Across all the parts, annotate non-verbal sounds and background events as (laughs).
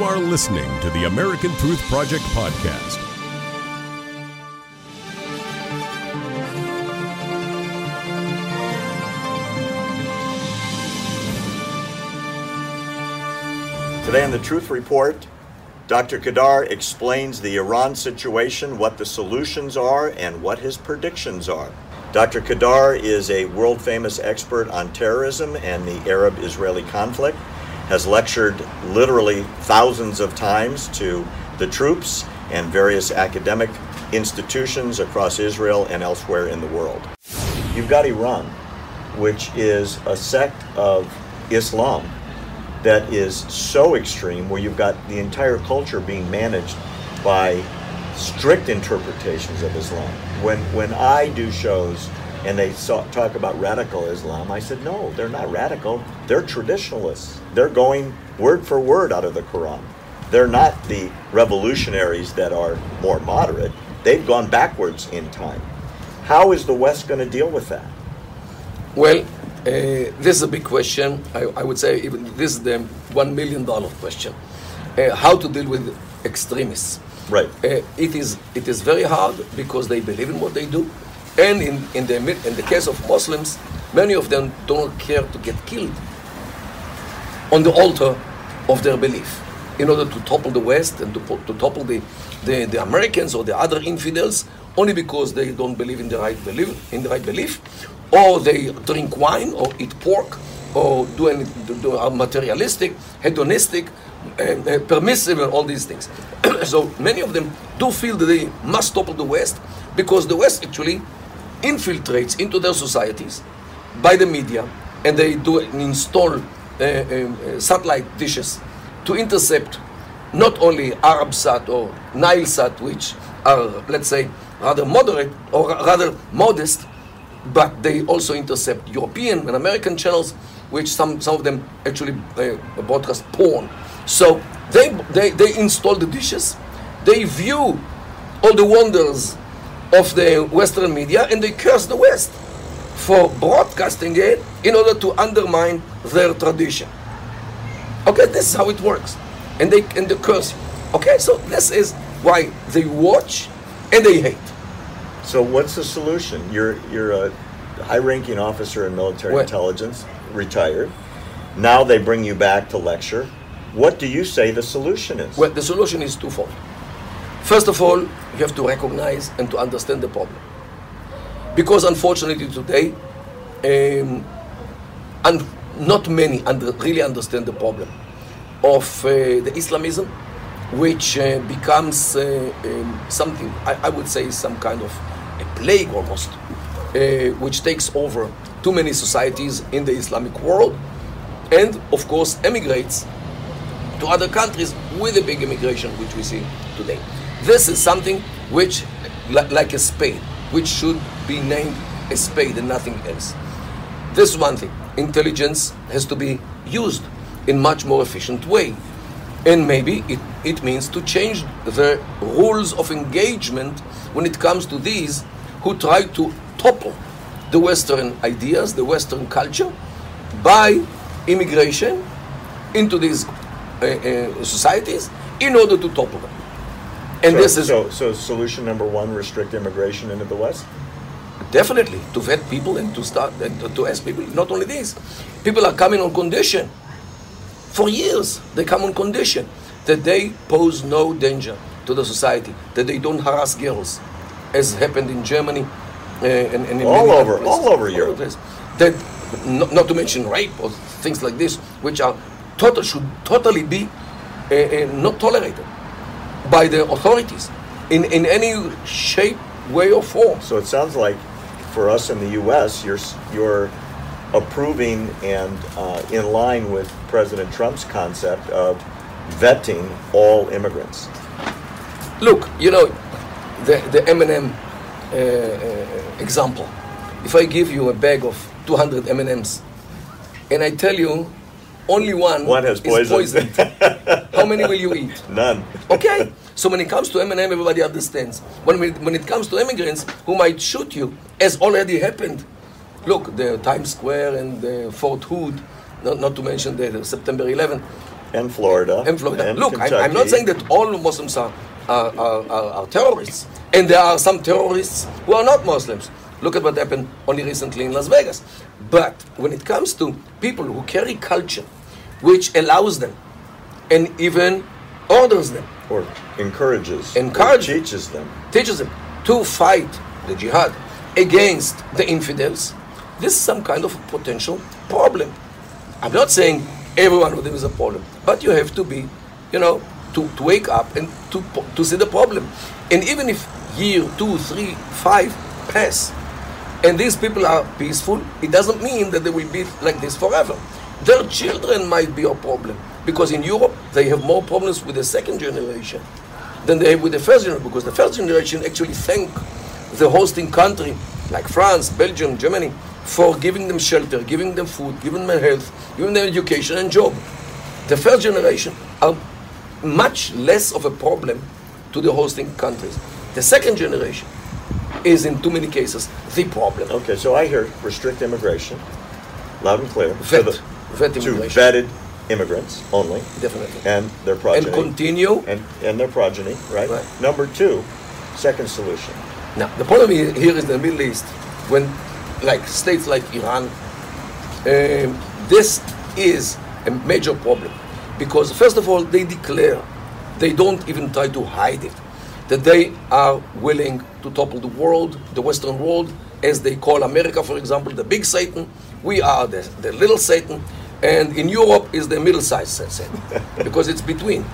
You are listening to the American Truth Project podcast. Today on the Truth Report, Dr. Kedar explains the Iran situation, what the solutions are, and what his predictions are. Dr. Kedar is a world famous expert on terrorism and the Arab Israeli conflict, has lectured literally thousands of times to the troops and various academic institutions across Israel and elsewhere in the world. You've got Iran, which is a sect of Islam that is so extreme where you've got the entire culture being managed by strict interpretations of Islam. When when I do shows and they saw, talk about radical Islam, I said no, they're not radical. They're traditionalists. They're going word for word out of the Quran. They're not the revolutionaries that are more moderate. They've gone backwards in time. How is the West going to deal with that? Well, uh, this is a big question. I, I, would say even this is the one million dollar question: uh, how to deal with extremists. Right. Uh, it is it is very hard because they believe in what they do, and in in the in the case of Muslims, many of them don't care to get killed on the altar of their belief, in order to topple the West and to, to topple the, the, the Americans or the other infidels, only because they don't believe in the right belief, in the right belief, or they drink wine or eat pork or do any do, are materialistic, hedonistic, and, uh, permissive, and all these things. (clears throat) so many of them do feel that they must topple the West because the West actually infiltrates into their societies by the media, and they do install uh, uh, satellite dishes to intercept not only Arabsat or Nilesat, which are, let's say, rather moderate or rather modest, but they also intercept European and American channels, which some, some of them actually uh, broadcast porn. So they, they, they install the dishes, they view all the wonders of the Western media, and they curse the West for broadcasting it in order to undermine their tradition. Okay, this is how it works. And they, and they curse. Okay, so this is why they watch and they hate. So what's the solution? You're you're a high-ranking officer in military What? intelligence, retired. Now they bring you back to lecture. What do you say the solution is? Well, the solution is twofold. First of all, you have to recognize and to understand the problem. Because unfortunately today, um, and not many under, really understand the problem of uh, the Islamism, which uh, becomes uh, um, something, I, I would say, some kind of a plague almost, uh, which takes over too many societies in the Islamic world, and of course emigrates to other countries with a big immigration which we see today. This is something which, like a spade, which should be named a spade and nothing else. This one thing. Intelligence has to be used in much more efficient way. And maybe it, it means to change the rules of engagement when it comes to these who try to topple the Western ideas, the Western culture, by immigration into these uh, uh, societies in order to topple them. And so, this is so so solution number one: restrict immigration into the West. definitely to vet people and to start and to ask people. Not only this, people are coming on condition. For years, they come on condition that they pose no danger to the society, that they don't harass girls, as happened in Germany uh, and, and in All over- places. all over Europe. That, not, not to mention rape or things like this, which are total should totally be uh, uh, not tolerated by the authorities in, in any shape, way, or form. So it sounds like for us in the U.S., you're you're approving and uh, in line with President Trump's concept of vetting all immigrants. Look, you know, the, the M&M uh, uh, example. If I give you a bag of 200 M&Ms and I tell you only one, One has is poison. poisoned, (laughs) how many will you eat? None. Okay, so when it comes to M&M, everybody understands. When, we, when it comes to immigrants who might shoot you, as already happened, look, the Times Square and the Fort Hood, not, not to mention the, the September 11th. And Florida. And Florida. and Look, I, I'm not saying that all Muslims are, are, are, are terrorists. And there are some terrorists who are not Muslims. Look at what happened only recently in Las Vegas. But when it comes to people who carry culture, which allows them and even orders them, Or encourages. or Encourages. teaches them. teaches them to fight the jihad against the infidels, this is some kind of potential problem. I'm not saying every one of them is a problem, but you have to be, you know, to, to wake up and to, to see the problem. And even if year, two, three, five pass, and these people are peaceful, it doesn't mean that they will be like this forever. Their children might be a problem because in Europe they have more problems with the second generation than they have with the first generation because the first generation actually thank the hosting country like France, Belgium, Germany for giving them shelter, giving them food, giving them health, giving them education and job. The first generation are much less of a problem to the hosting countries. The second generation is in too many cases the problem. Okay, so I hear restrict immigration, loud and clear. Vet, to, the, vet to vetted immigrants only. Definitely. And their progeny. And continue. And, and their progeny, right? Right. Number two, second solution. Now, the problem here here is the Middle East, when, like states like Iran, um, this is a major problem because, first of all, they declare, they don't even try to hide it, that they are willing to topple the world, the Western world, as they call America, for example, the big Satan. We are the, the little Satan, and in Europe is the middle-sized Satan (laughs) because it's between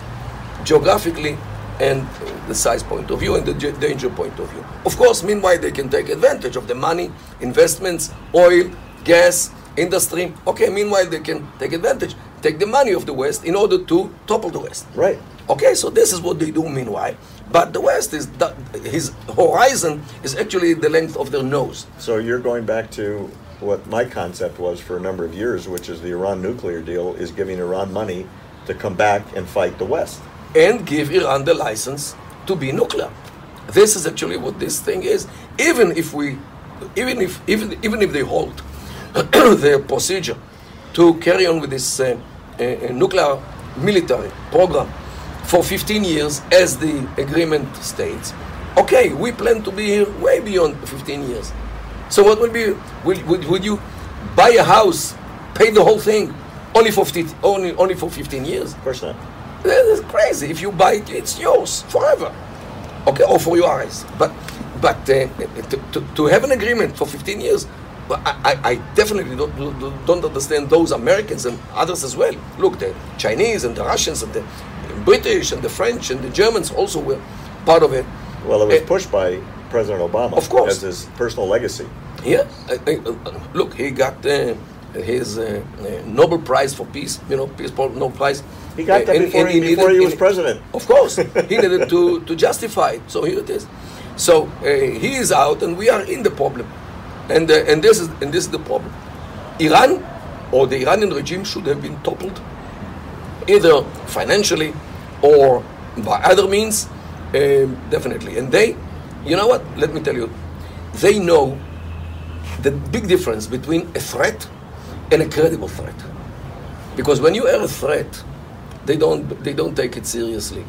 geographically and the size point of view and the danger point of view. Of course, meanwhile, they can take advantage of the money, investments, oil, gas, industry. Okay, meanwhile, they can take advantage, take the money of the West in order to topple the West. Right. Okay, so this is what they do meanwhile. But the West is, that, his horizon is actually the length of their nose. So you're going back to what my concept was for a number of years, which is the Iran nuclear deal is giving Iran money to come back and fight the West. and give Iran the license to be nuclear. This is actually what this thing is. Even if we, even if even even if they hold (clears throat) their procedure to carry on with this uh, uh, nuclear military program for 15 years, as the agreement states, okay, we plan to be here way beyond 15 years. So what will be? Will, would, would you buy a house, pay the whole thing, only for 15, only only for 15 years? Of course not. That is crazy. If you buy it, it's yours forever. Okay, or for your eyes. But but uh, to, to, to have an agreement for 15 years, I, I, I definitely don't, don't understand those Americans and others as well. Look, the Chinese and the Russians and the British and the French and the Germans also were part of it. Well, it was Eh, pushed by President Obama Of course. as his personal legacy. Yeah, I, I, uh, look, he got uh, his uh, uh, Nobel Prize for Peace, you know, Peace Nobel Prize. He got that And- before, and he, before needed- he was president. Of course, (laughs) he needed to, to justify it. So here it is. So uh, he is out, and we are in the problem, and uh, and this is and this is the problem. Iran or the Iranian regime should have been toppled, either financially or by other means, um, definitely. And they, you know what? Let me tell you, they know the big difference between a threat and a credible threat. Because when you are a threat, they don't they don't take it seriously.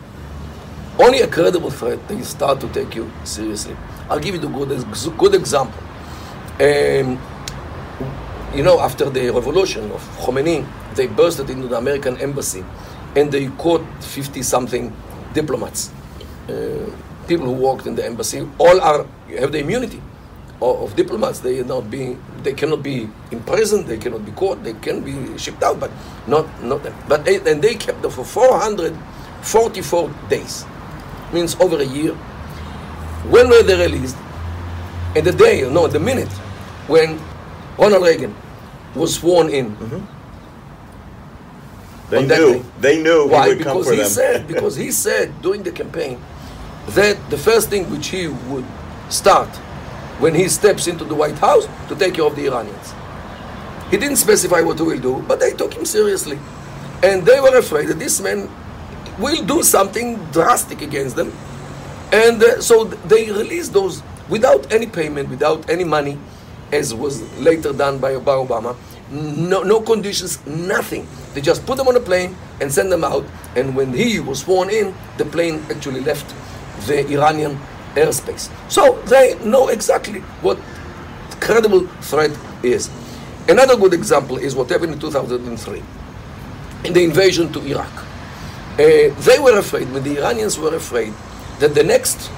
Only a credible threat they start to take you seriously. I'll give you a good good example. Um, you know, after the revolution of Khomeini, they bursted into the American embassy, and they caught fifty something diplomats, uh, people who worked in the embassy. All are have the immunity of, of diplomats. They not being, they cannot be imprisoned, they cannot be caught, they can be shipped out, but not not them. But they, and they kept them for 444 days, means over a year. When were they released? And the day, no, the minute when Ronald Reagan was sworn in. They on that knew. day. They knew Why? he would come Because for he them. said (laughs) because he said during the campaign that the first thing which he would start when he steps into the White House to take care of the Iranians. He didn't specify what he will do, but they took him seriously, and they were afraid that this man will do something drastic against them, and uh, so they released those without any payment, without any money, as was later done by, by Obama, no, no conditions, nothing. They just put them on a plane and send them out. And when he was sworn in, the plane actually left the Iranian airspace. So they know exactly what credible threat is. Another good example is what happened in 2003 in the invasion to Iraq. Uh, they were afraid, but the Iranians were afraid, that the next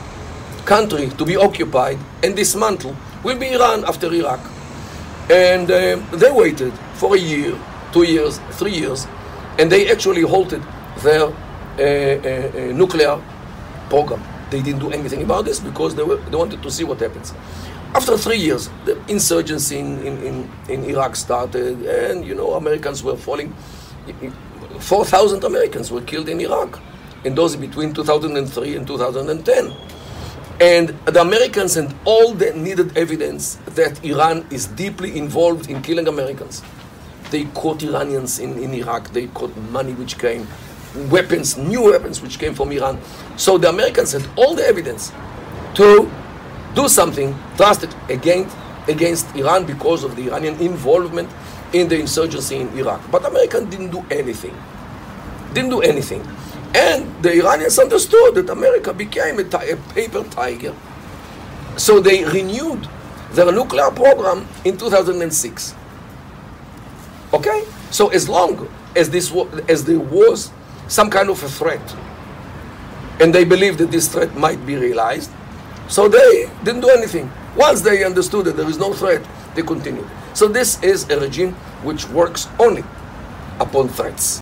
country to be occupied and dismantled will be Iran after Iraq. And uh, they waited for a year, two years, three years, and they actually halted their uh, uh, uh nuclear program. They didn't do anything about this because they, were, they wanted to see what happens. After three years, the insurgency in, in, in, Iraq started, and you know, Americans were falling. 4,000 Americans were killed in Iraq, in those between 2003 and 2010. And the Americans had all the needed evidence that Iran is deeply involved in killing Americans. They caught Iranians in, in Iraq, they caught money which came, weapons, new weapons which came from Iran. So the Americans had all the evidence to do something drastic against, against Iran because of the Iranian involvement in the insurgency in Iraq. But Americans didn't do anything. Didn't do anything. And the Iranians understood that America became a, a paper tiger. So they renewed their nuclear program in 2006. Okay? So as long as this as there was some kind of a threat, and they believed that this threat might be realized, so they didn't do anything. Once they understood that there is no threat, they continued. So this is a regime which works only upon threats.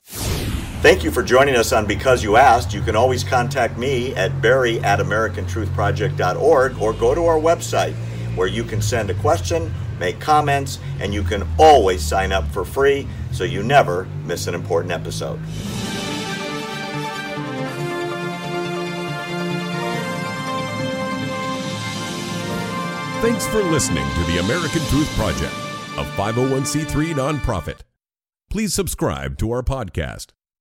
Thank you for joining us on Because You Asked. You can always contact me at barry at americantruthproject.org or go to our website where you can send a question, make comments, and you can always sign up for free so you never miss an important episode. Thanks for listening to the American Truth Project, a 501c3 nonprofit. Please subscribe to our podcast